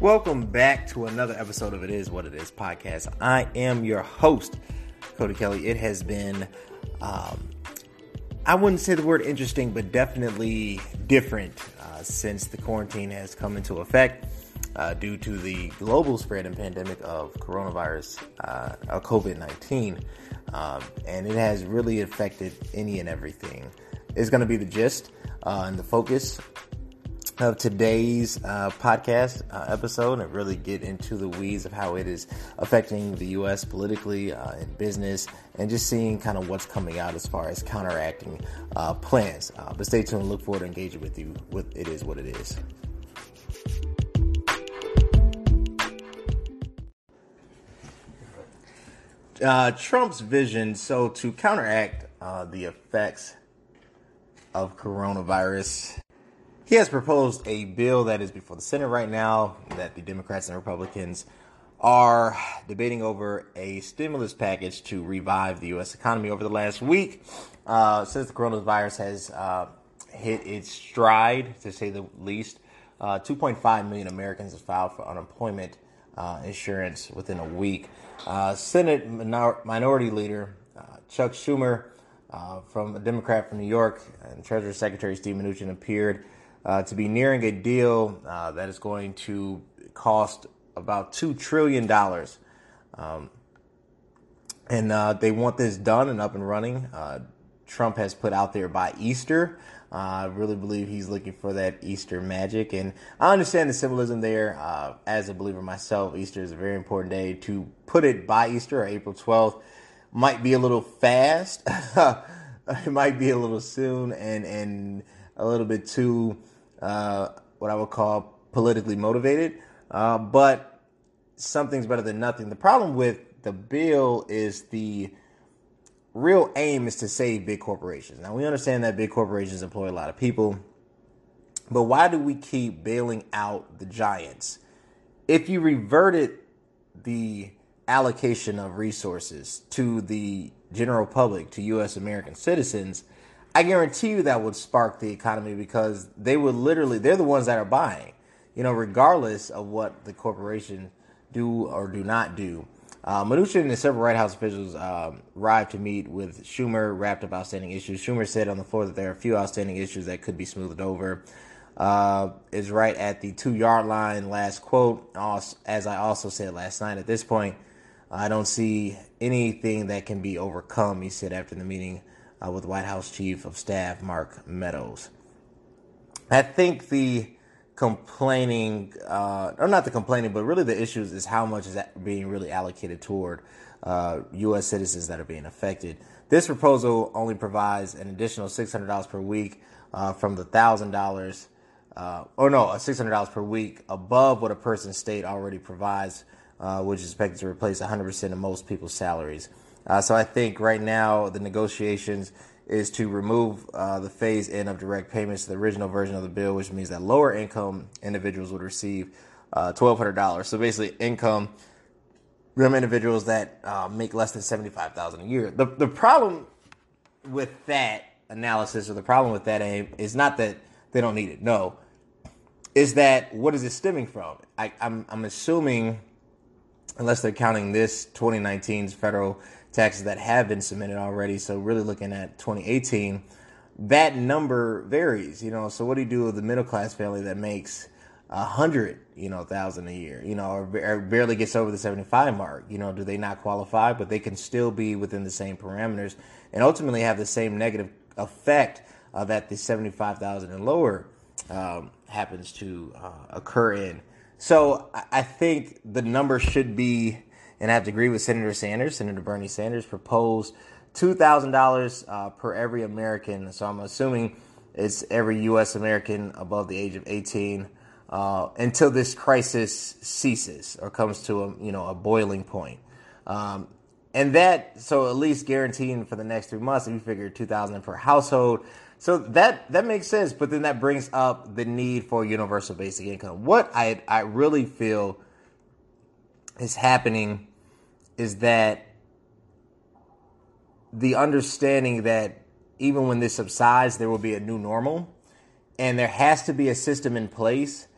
Welcome back to another episode of It Is What It Is podcast. I am your host, Cody Kelly. It has been, um, I wouldn't say the word interesting, but definitely different uh, since the quarantine has come into effect uh, due to the global spread and pandemic of coronavirus, uh, COVID 19. Um, and it has really affected any and everything. It's going to be the gist uh, and the focus of today's uh, podcast uh, episode and really get into the weeds of how it is affecting the U.S. politically uh, in business and just seeing kind of what's coming out as far as counteracting uh, plans. Uh, but stay tuned. Look forward to engaging with you. With it is what it is. Uh, Trump's vision. So to counteract the effects of coronavirus he has proposed a bill that is before the Senate right now that the Democrats and Republicans are debating over a stimulus package to revive the U.S. economy over the last week. Uh, since the coronavirus has uh, hit its stride, to say the least, uh, 2.5 million Americans have filed for unemployment uh, insurance within a week. Uh, Senate minor- Minority Leader uh, Chuck Schumer, from a Democrat from New York, and Treasury Secretary Steve Mnuchin appeared uh, to be nearing a deal uh, that is going to cost about $2 trillion. Um, and uh, they want this done and up and running. Uh, Trump has put out there by Easter. Uh, I really believe he's looking for that Easter magic. And I understand the symbolism there. As a believer myself, Easter is a very important day. To put it by Easter or April 12th might be a little fast. it might be a little soon and, and a little bit too uh, what I would call politically motivated. Uh, but something's better than nothing. The problem with the bill is the real aim is to save big corporations. Now we understand that big corporations employ a lot of people, but why do we keep bailing out the giants? If you reverted the allocation of resources to the general public, to U.S. American citizens, I guarantee you that would spark the economy because they would literally, they're the ones that are buying, you know, regardless of what the corporation do or do not do. Uh, Mnuchin and several White House officials um, arrived to meet with Schumer, wrapped up outstanding issues. Schumer said on the floor that there are a few outstanding issues that could be smoothed over. Uh, is right at the two yard line. Last quote, as I also said last night, at this point, I don't see anything that can be overcome, he said after the meeting uh, with White House Chief of Staff Mark Meadows. I think the complaining, uh, or not the complaining, but really the issues is how much is being really allocated toward uh, U.S. citizens that are being affected. This proposal only provides an additional $600 per week uh, from the $1,000, uh, or no, $600 per week above what a person's state already provides, uh, which is expected to replace 100% of most people's salaries. Uh, so I think right now the negotiations is to remove uh, the phase in of direct payments to the original version of the bill, which means that lower income individuals would receive uh, $1,200. So basically, income from individuals that uh, make less than 75000 a year. The, the problem with that analysis or the problem with that aim is not that they don't need it. No, is that what is it stemming from? I, I'm, I'm assuming, unless they're counting this 2019's federal taxes that have been submitted already. So really looking at 2018, that number varies, you know. So what do you do with the middle class family that makes a hundred, you know, thousand a year, you know, or, or, barely gets over the 75 mark? You know, do they not qualify? But they can still be within the same parameters and ultimately have the same negative effect uh, that the 75,000 and lower um, happens to uh, occur in. So I think the number should be and I have to agree with Senator Sanders. Senator Bernie Sanders proposed $2,000 uh, per every American. So I'm assuming it's every U.S. American above the age of 18 uh, until this crisis ceases or comes to a you know a boiling point. Um, and that so at least guaranteeing for the next three months, if you figure 2,000 per household. So that that makes sense, but then that brings up the need for universal basic income. What I I really feel is happening is that the understanding that even when this subsides, there will be a new normal, and there has to be a system in place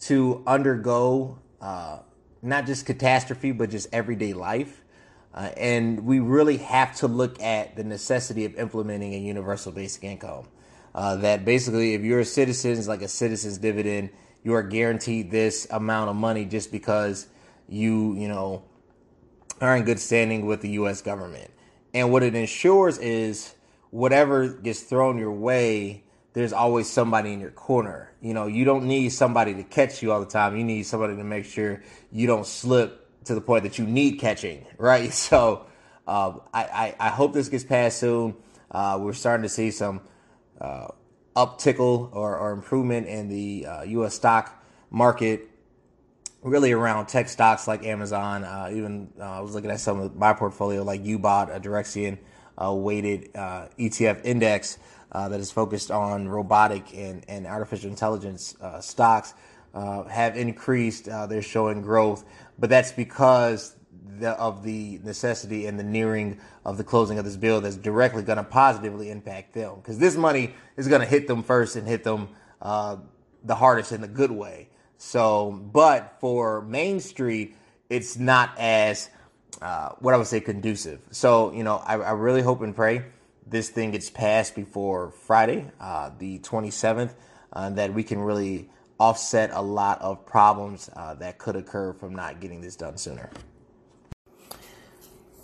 to undergo uh, not just catastrophe, but just everyday life. Uh, and we really have to look at the necessity of implementing a universal basic income. Uh, that basically, if you're a citizen, it's like a citizen's dividend. You are guaranteed this amount of money just because you, you know, are in good standing with the U.S. government. And what it ensures is whatever gets thrown your way, there's always somebody in your corner. You know, you don't need somebody to catch you all the time. You need somebody to make sure you don't slip to the point that you need catching, right? So uh, I, I, I, hope this gets passed soon. Uh, we're starting to see some uh, uptickle or, or improvement in the U.S. Uh, stock market, really around tech stocks like Amazon. Uh, even uh, I was looking at some of my portfolio, like UBOT, a Direxion weighted ETF index that is focused on robotic and, and artificial intelligence stocks. Uh, have increased. Uh, they're showing growth, but that's because the, of the necessity and the nearing of the closing of this bill that's directly going to positively impact them. Because this money is going to hit them first and hit them uh, the hardest in the good way. So, but for Main Street, it's not as uh, what I would say conducive. So, you know, I, I, really hope and pray this thing gets passed before Friday, uh, the 27th, uh, that we can really offset a lot of problems uh, that could occur from not getting this done sooner.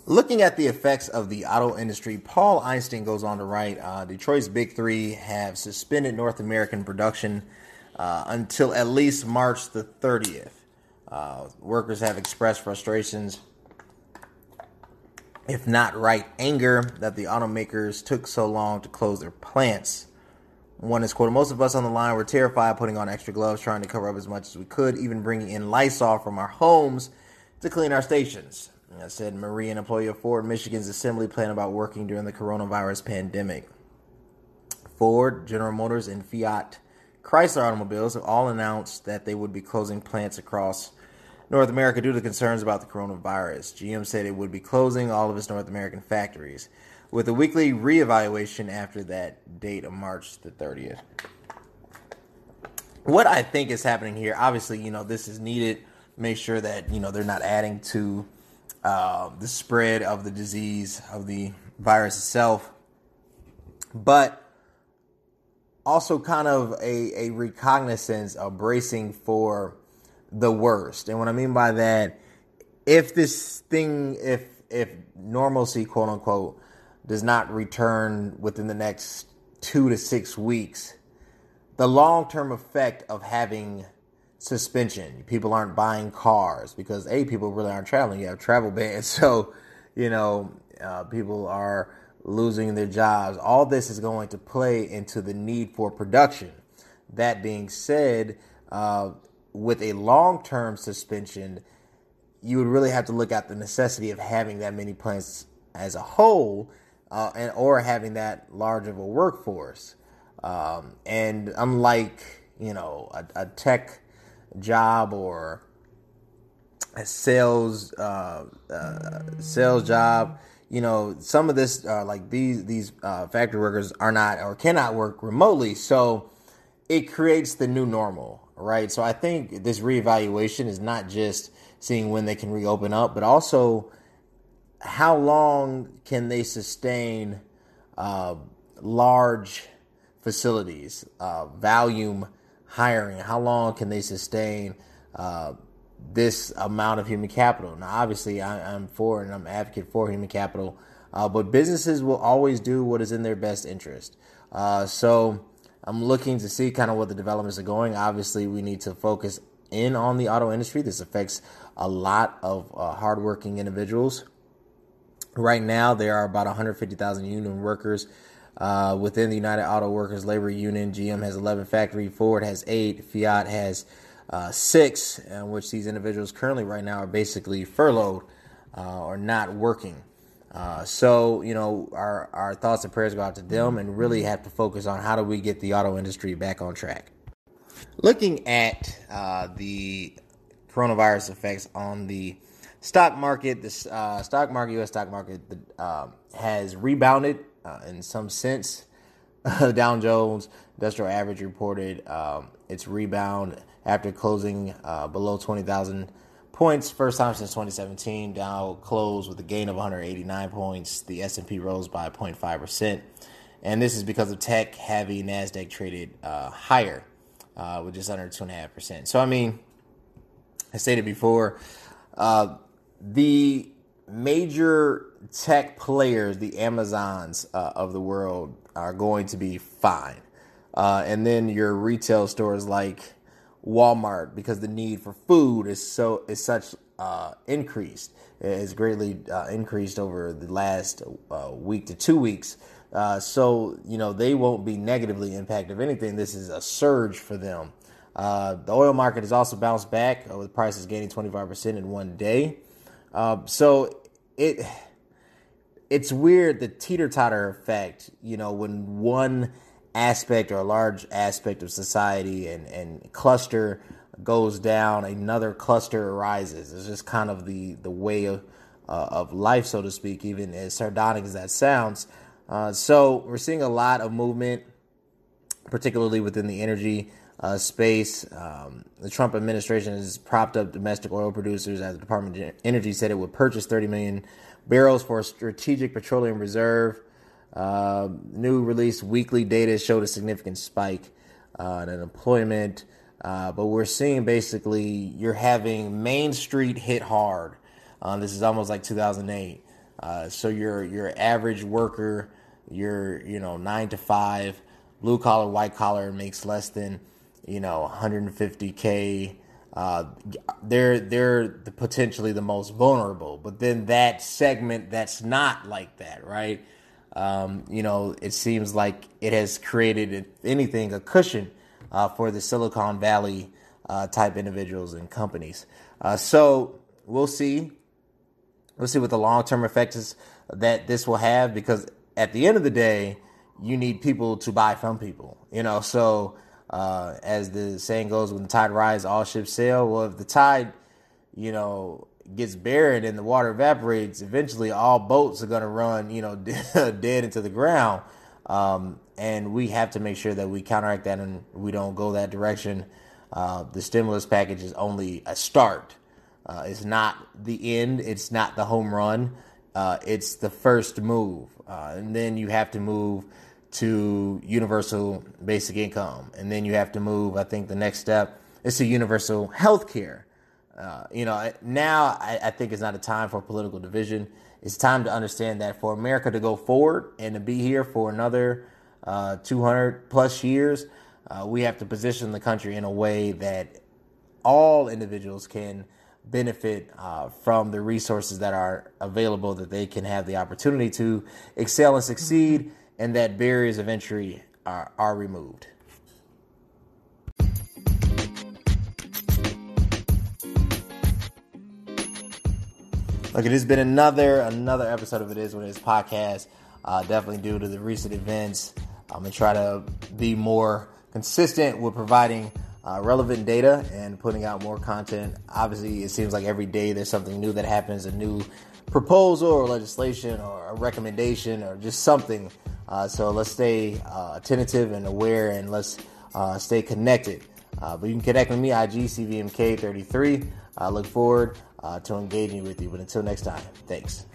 Looking at the effects of the auto industry, Paul Eisenstein goes on to write uh, Detroit's Big Three have suspended North American production uh, until at least March the 30th. Uh, workers have expressed frustrations, if not right anger, that the automakers took so long to close their plants. One is quoted, most of us on the line were terrified putting on extra gloves, trying to cover up as much as we could, even bringing in Lysol from our homes to clean our stations. I said Marie, an employee of Ford Michigan's assembly plant about working during the coronavirus pandemic. Ford, General Motors, and Fiat Chrysler automobiles have all announced that they would be closing plants across North America due to concerns about the coronavirus. GM said it would be closing all of its North American factories with a weekly reevaluation after that date of March the 30th. What I think is happening here, obviously, you know, this is needed. Make sure that, you know, they're not adding to uh, the spread of the disease, of the virus itself. But also kind of a, a recognizance of bracing for the worst. And what I mean by that, if this thing, if if normalcy, quote unquote, does not return within the next two to six weeks, the long term effect of having suspension, people aren't buying cars because A, people really aren't traveling. You have travel bans. So, you know, uh, people are losing their jobs. All this is going to play into the need for production. That being said, uh, with a long term suspension, you would really have to look at the necessity of having that many plants as a whole uh, and or having that large of a workforce. Um, and unlike you know a, a, tech job or a sales uh, uh, sales job, you know some of this uh, like these these uh, factory workers are not or cannot work remotely, so it creates the new normal, right? So I think this reevaluation is not just seeing when they can reopen up, but also how long can they sustain uh, large facilities, uh, volume hiring? How long can they sustain uh, this amount of human capital? Now, obviously, I, am for and I'm advocate for human capital, uh, but businesses will always do what is in their best interest. Uh, so I'm looking to see kind of what the developments are going. Obviously, we need to focus in on the auto industry. This affects a lot of uh, hardworking individuals Right now, there are about 150,000 union workers uh, within the United Auto Workers Labor Union. GM has 11 factory, Ford has eight, Fiat has uh, six, in which these individuals currently right now are basically furloughed uh, or not working. Uh, so, you know, our, our thoughts and prayers go out to them and really have to focus on how do we get the auto industry back on track. Looking at uh, the coronavirus effects on the stock market, the uh, stock market, U.S. stock market, uh, has rebounded uh, in some sense Dow Jones Industrial Average reported um, its rebound after closing uh, below 20,000 points, first time since 2017. Dow closed with a gain of 189 points. The S&P rose by 0.5 percent, and this is because of tech-heavy Nasdaq traded uh, higher, uh, with just under two and a half percent. So I mean, I stated before, uh, the major tech players, the Amazons uh, of the world, are going to be fine. Uh, and then your retail stores like Walmart, because the need for food is so is such uh, increased, is greatly uh, increased over the last uh, week to two weeks. Uh, so you know they won't be negatively impacted. If anything, this is a surge for them. the oil market has also bounced back, with prices gaining 25% in one day. so it it's weird the teeter totter effect, you know, when one aspect or a large aspect of society and, and cluster goes down, another cluster arises. It's just kind of the, the way of, uh, of life, so to speak, even as sardonic as that sounds. Uh, so we're seeing a lot of movement, particularly within the energy uh, space. Um, the Trump administration has propped up domestic oil producers as the Department of Energy said it would purchase 30 million barrels for a strategic petroleum reserve. Uh, new release weekly data showed a significant spike uh, in employment. Uh, but we're seeing basically you're having Main Street hit hard. Uh, this is almost like 2008. Uh, so your your average worker, your you know nine to five, blue collar, white collar makes less than you know 150k uh, they're they're the, potentially the most vulnerable. But then that segment that's not like that, right? Um, you know, it seems like it has created, if anything, a cushion uh, for the Silicon Valley uh, type individuals and companies. Uh, so we'll see. We'll see what the long term effects that this will have because at the end of the day, you need people to buy from people. You know, so uh, as the saying goes, when the tide rises, all ships sail. Well, if the tide, you know, gets buried and the water evaporates, eventually all boats are going to run, you know, dead into the ground. Um, and we have to make sure that we counteract that and we don't go that direction. Uh, the stimulus package is only a start. Uh, it's not the end. It's not the home run. Uh, it's the first move, uh, and then you have to move to universal basic income. And then you have to move, I think the next step is to universal health care. Uh, you know, now I, I, think it's not a time for political division. It's time to understand that for America to go forward and to be here for another uh, 200 plus years, uh, we have to position the country in a way that all individuals can benefit uh, from the resources that are available, that they can have the opportunity to excel and succeed and that barriers of entry are, are removed. Look, it has been another another episode of It Is What It Is podcast. Uh, definitely due to the recent events, I'm gonna try to be more consistent with providing uh, relevant data and putting out more content. Obviously, it seems like every day there's something new that happens, a new proposal or legislation or a recommendation or just something uh, so let's stay uh, attentive and aware and let's uh, stay connected. Uh, but you can connect with me, IG CVMK33. I look forward uh, to engaging with you. But until next time, thanks.